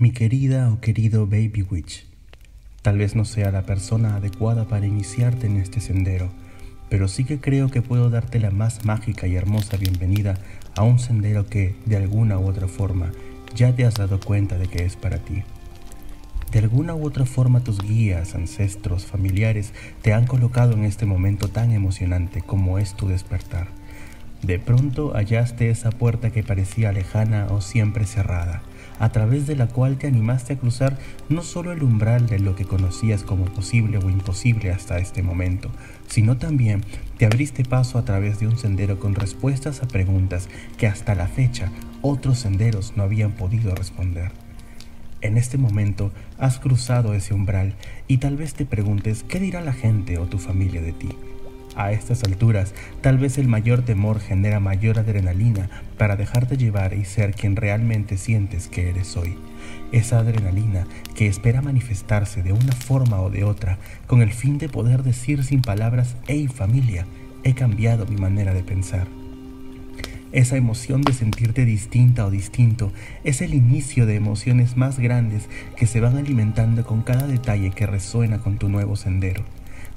Mi querida o querido Baby Witch, tal vez no sea la persona adecuada para iniciarte en este sendero, pero sí que creo que puedo darte la más mágica y hermosa bienvenida a un sendero que, de alguna u otra forma, ya te has dado cuenta de que es para ti. De alguna u otra forma tus guías, ancestros, familiares te han colocado en este momento tan emocionante como es tu despertar. De pronto hallaste esa puerta que parecía lejana o siempre cerrada a través de la cual te animaste a cruzar no solo el umbral de lo que conocías como posible o imposible hasta este momento, sino también te abriste paso a través de un sendero con respuestas a preguntas que hasta la fecha otros senderos no habían podido responder. En este momento has cruzado ese umbral y tal vez te preguntes qué dirá la gente o tu familia de ti. A estas alturas, tal vez el mayor temor genera mayor adrenalina para dejarte llevar y ser quien realmente sientes que eres hoy. Esa adrenalina que espera manifestarse de una forma o de otra con el fin de poder decir sin palabras, hey familia, he cambiado mi manera de pensar. Esa emoción de sentirte distinta o distinto es el inicio de emociones más grandes que se van alimentando con cada detalle que resuena con tu nuevo sendero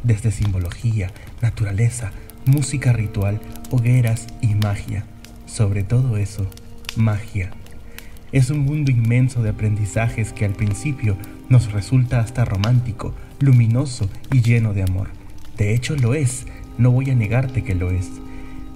desde simbología, naturaleza, música ritual, hogueras y magia. Sobre todo eso, magia. Es un mundo inmenso de aprendizajes que al principio nos resulta hasta romántico, luminoso y lleno de amor. De hecho lo es, no voy a negarte que lo es.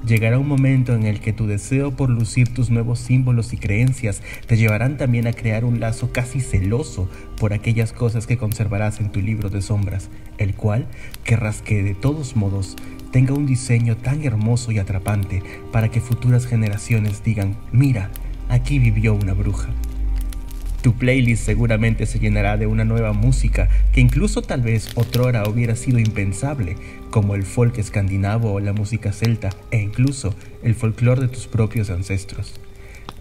Llegará un momento en el que tu deseo por lucir tus nuevos símbolos y creencias te llevarán también a crear un lazo casi celoso por aquellas cosas que conservarás en tu libro de sombras, el cual querrás que de todos modos tenga un diseño tan hermoso y atrapante para que futuras generaciones digan, mira, aquí vivió una bruja. Tu playlist seguramente se llenará de una nueva música que incluso tal vez otrora hubiera sido impensable, como el folk escandinavo o la música celta e incluso el folclore de tus propios ancestros.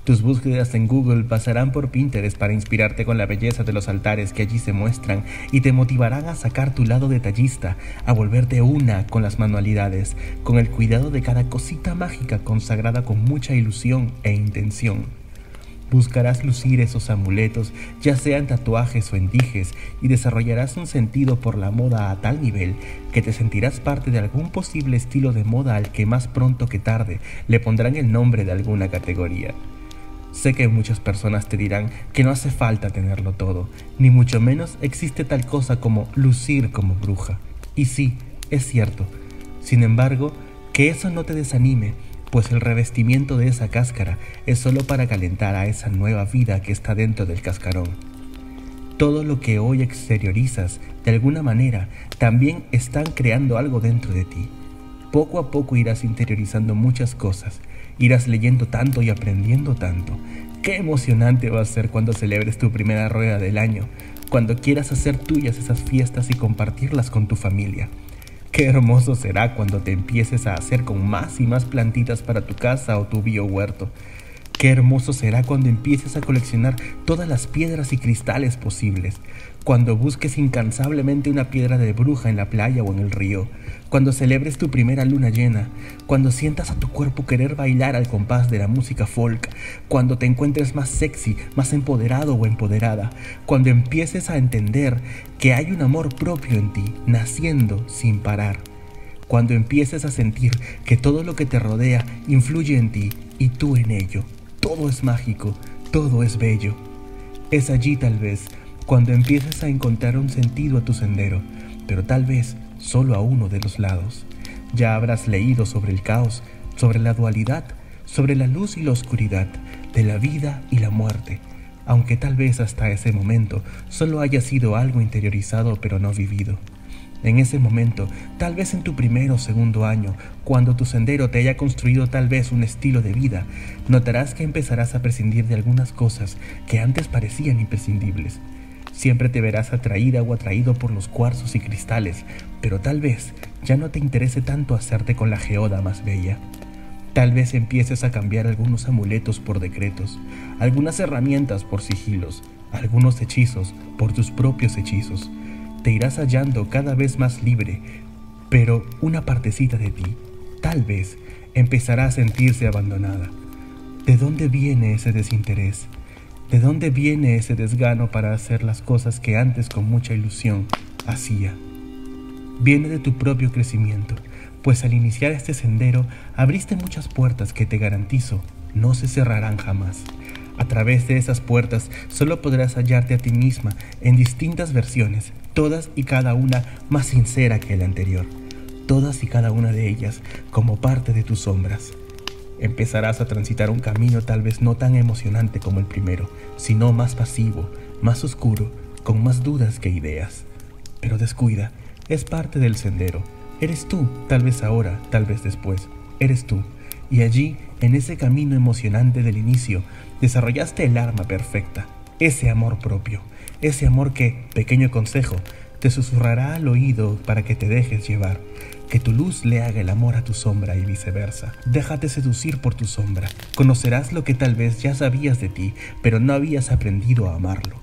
Tus búsquedas en Google pasarán por Pinterest para inspirarte con la belleza de los altares que allí se muestran y te motivarán a sacar tu lado detallista, a volverte una con las manualidades, con el cuidado de cada cosita mágica consagrada con mucha ilusión e intención. Buscarás lucir esos amuletos, ya sean tatuajes o endijes, y desarrollarás un sentido por la moda a tal nivel que te sentirás parte de algún posible estilo de moda al que más pronto que tarde le pondrán el nombre de alguna categoría. Sé que muchas personas te dirán que no hace falta tenerlo todo, ni mucho menos existe tal cosa como lucir como bruja. Y sí, es cierto. Sin embargo, que eso no te desanime, pues el revestimiento de esa cáscara es solo para calentar a esa nueva vida que está dentro del cascarón. Todo lo que hoy exteriorizas, de alguna manera, también están creando algo dentro de ti. Poco a poco irás interiorizando muchas cosas, irás leyendo tanto y aprendiendo tanto. Qué emocionante va a ser cuando celebres tu primera rueda del año, cuando quieras hacer tuyas esas fiestas y compartirlas con tu familia. Qué hermoso será cuando te empieces a hacer con más y más plantitas para tu casa o tu bio huerto. Qué hermoso será cuando empieces a coleccionar todas las piedras y cristales posibles, cuando busques incansablemente una piedra de bruja en la playa o en el río, cuando celebres tu primera luna llena, cuando sientas a tu cuerpo querer bailar al compás de la música folk, cuando te encuentres más sexy, más empoderado o empoderada, cuando empieces a entender que hay un amor propio en ti, naciendo sin parar, cuando empieces a sentir que todo lo que te rodea influye en ti y tú en ello. Todo es mágico, todo es bello. Es allí tal vez cuando empieces a encontrar un sentido a tu sendero, pero tal vez solo a uno de los lados. Ya habrás leído sobre el caos, sobre la dualidad, sobre la luz y la oscuridad, de la vida y la muerte, aunque tal vez hasta ese momento solo haya sido algo interiorizado pero no vivido. En ese momento, tal vez en tu primer o segundo año, cuando tu sendero te haya construido tal vez un estilo de vida, notarás que empezarás a prescindir de algunas cosas que antes parecían imprescindibles. Siempre te verás atraída o atraído por los cuarzos y cristales, pero tal vez ya no te interese tanto hacerte con la geoda más bella. Tal vez empieces a cambiar algunos amuletos por decretos, algunas herramientas por sigilos, algunos hechizos por tus propios hechizos. Te irás hallando cada vez más libre, pero una partecita de ti, tal vez, empezará a sentirse abandonada. ¿De dónde viene ese desinterés? ¿De dónde viene ese desgano para hacer las cosas que antes con mucha ilusión hacía? Viene de tu propio crecimiento, pues al iniciar este sendero abriste muchas puertas que te garantizo no se cerrarán jamás. A través de esas puertas solo podrás hallarte a ti misma en distintas versiones, todas y cada una más sincera que la anterior, todas y cada una de ellas como parte de tus sombras. Empezarás a transitar un camino tal vez no tan emocionante como el primero, sino más pasivo, más oscuro, con más dudas que ideas. Pero descuida, es parte del sendero. Eres tú, tal vez ahora, tal vez después. Eres tú. Y allí, en ese camino emocionante del inicio, desarrollaste el arma perfecta, ese amor propio, ese amor que, pequeño consejo, te susurrará al oído para que te dejes llevar, que tu luz le haga el amor a tu sombra y viceversa. Déjate seducir por tu sombra. Conocerás lo que tal vez ya sabías de ti, pero no habías aprendido a amarlo.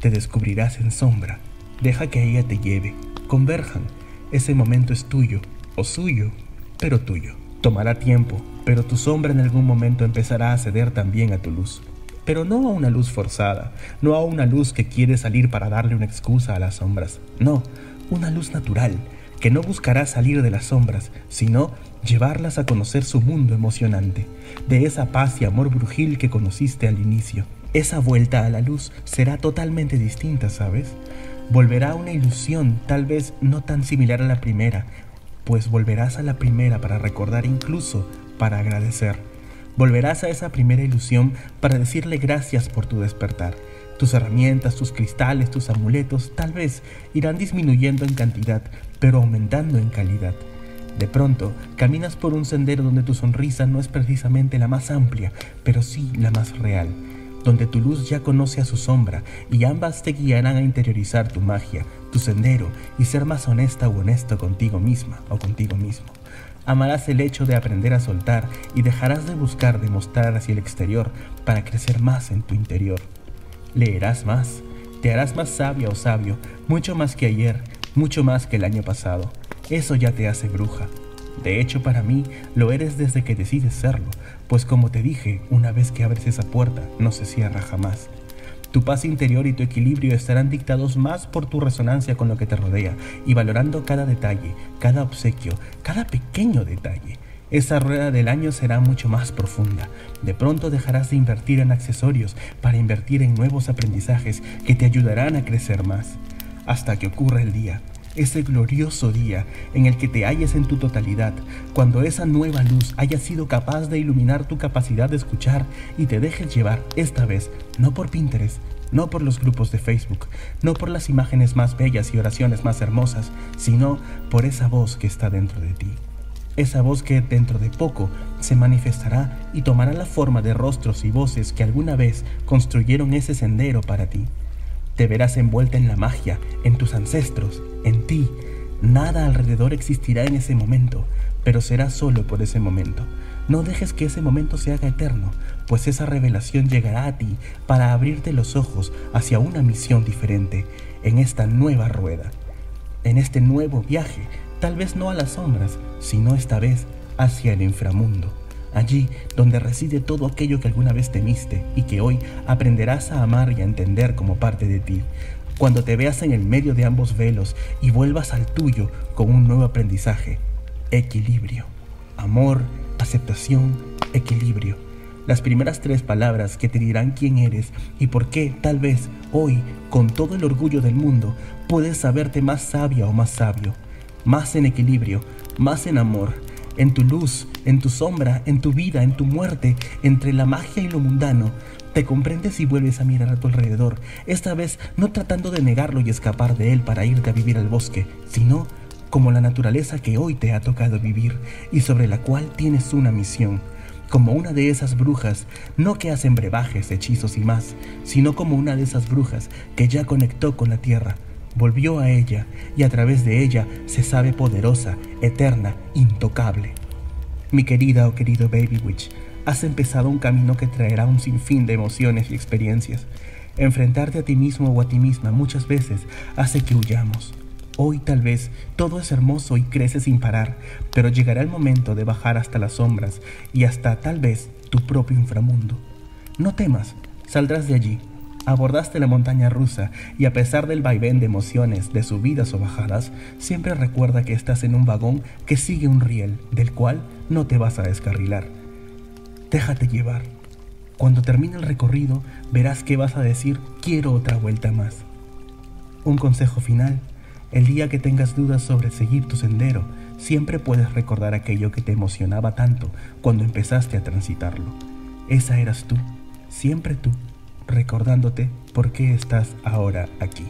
Te descubrirás en sombra. Deja que ella te lleve. Converjan. Ese momento es tuyo, o suyo, pero tuyo. Tomará tiempo, pero tu sombra en algún momento empezará a ceder también a tu luz. Pero no a una luz forzada, no a una luz que quiere salir para darle una excusa a las sombras. No, una luz natural, que no buscará salir de las sombras, sino llevarlas a conocer su mundo emocionante, de esa paz y amor brujil que conociste al inicio. Esa vuelta a la luz será totalmente distinta, ¿sabes? Volverá una ilusión tal vez no tan similar a la primera, pues volverás a la primera para recordar incluso para agradecer. Volverás a esa primera ilusión para decirle gracias por tu despertar tus herramientas, tus cristales, tus amuletos tal vez irán disminuyendo en cantidad, pero aumentando en calidad. De pronto, caminas por un sendero donde tu sonrisa no es precisamente la más amplia, pero sí la más real, donde tu luz ya conoce a su sombra y ambas te guiarán a interiorizar tu magia, tu sendero y ser más honesta o honesto contigo misma o contigo mismo. Amarás el hecho de aprender a soltar y dejarás de buscar demostrar hacia el exterior para crecer más en tu interior. Leerás más, te harás más sabia o sabio, mucho más que ayer, mucho más que el año pasado. Eso ya te hace bruja. De hecho, para mí, lo eres desde que decides serlo, pues como te dije, una vez que abres esa puerta, no se cierra jamás. Tu paz interior y tu equilibrio estarán dictados más por tu resonancia con lo que te rodea y valorando cada detalle, cada obsequio, cada pequeño detalle. Esa rueda del año será mucho más profunda. De pronto dejarás de invertir en accesorios para invertir en nuevos aprendizajes que te ayudarán a crecer más. Hasta que ocurra el día, ese glorioso día en el que te halles en tu totalidad, cuando esa nueva luz haya sido capaz de iluminar tu capacidad de escuchar y te dejes llevar esta vez, no por Pinterest, no por los grupos de Facebook, no por las imágenes más bellas y oraciones más hermosas, sino por esa voz que está dentro de ti esa voz que dentro de poco se manifestará y tomará la forma de rostros y voces que alguna vez construyeron ese sendero para ti. Te verás envuelta en la magia, en tus ancestros, en ti. Nada alrededor existirá en ese momento, pero será solo por ese momento. No dejes que ese momento se haga eterno, pues esa revelación llegará a ti para abrirte los ojos hacia una misión diferente en esta nueva rueda, en este nuevo viaje tal vez no a las sombras, sino esta vez hacia el inframundo, allí donde reside todo aquello que alguna vez temiste y que hoy aprenderás a amar y a entender como parte de ti. Cuando te veas en el medio de ambos velos y vuelvas al tuyo con un nuevo aprendizaje, equilibrio, amor, aceptación, equilibrio. Las primeras tres palabras que te dirán quién eres y por qué tal vez hoy, con todo el orgullo del mundo, puedes saberte más sabia o más sabio más en equilibrio, más en amor, en tu luz, en tu sombra, en tu vida, en tu muerte, entre la magia y lo mundano. Te comprendes y vuelves a mirar a tu alrededor, esta vez no tratando de negarlo y escapar de él para irte a vivir al bosque, sino como la naturaleza que hoy te ha tocado vivir y sobre la cual tienes una misión, como una de esas brujas, no que hacen brebajes, hechizos y más, sino como una de esas brujas que ya conectó con la tierra, volvió a ella y a través de ella se sabe poderosa, eterna, intocable. Mi querida o querido Baby Witch, has empezado un camino que traerá un sinfín de emociones y experiencias. Enfrentarte a ti mismo o a ti misma muchas veces hace que huyamos. Hoy tal vez todo es hermoso y crece sin parar, pero llegará el momento de bajar hasta las sombras y hasta tal vez tu propio inframundo. No temas, Saldrás de allí, abordaste la montaña rusa y a pesar del vaivén de emociones, de subidas o bajadas, siempre recuerda que estás en un vagón que sigue un riel, del cual no te vas a descarrilar. Déjate llevar. Cuando termine el recorrido, verás que vas a decir quiero otra vuelta más. Un consejo final. El día que tengas dudas sobre seguir tu sendero, siempre puedes recordar aquello que te emocionaba tanto cuando empezaste a transitarlo. Esa eras tú, siempre tú recordándote por qué estás ahora aquí.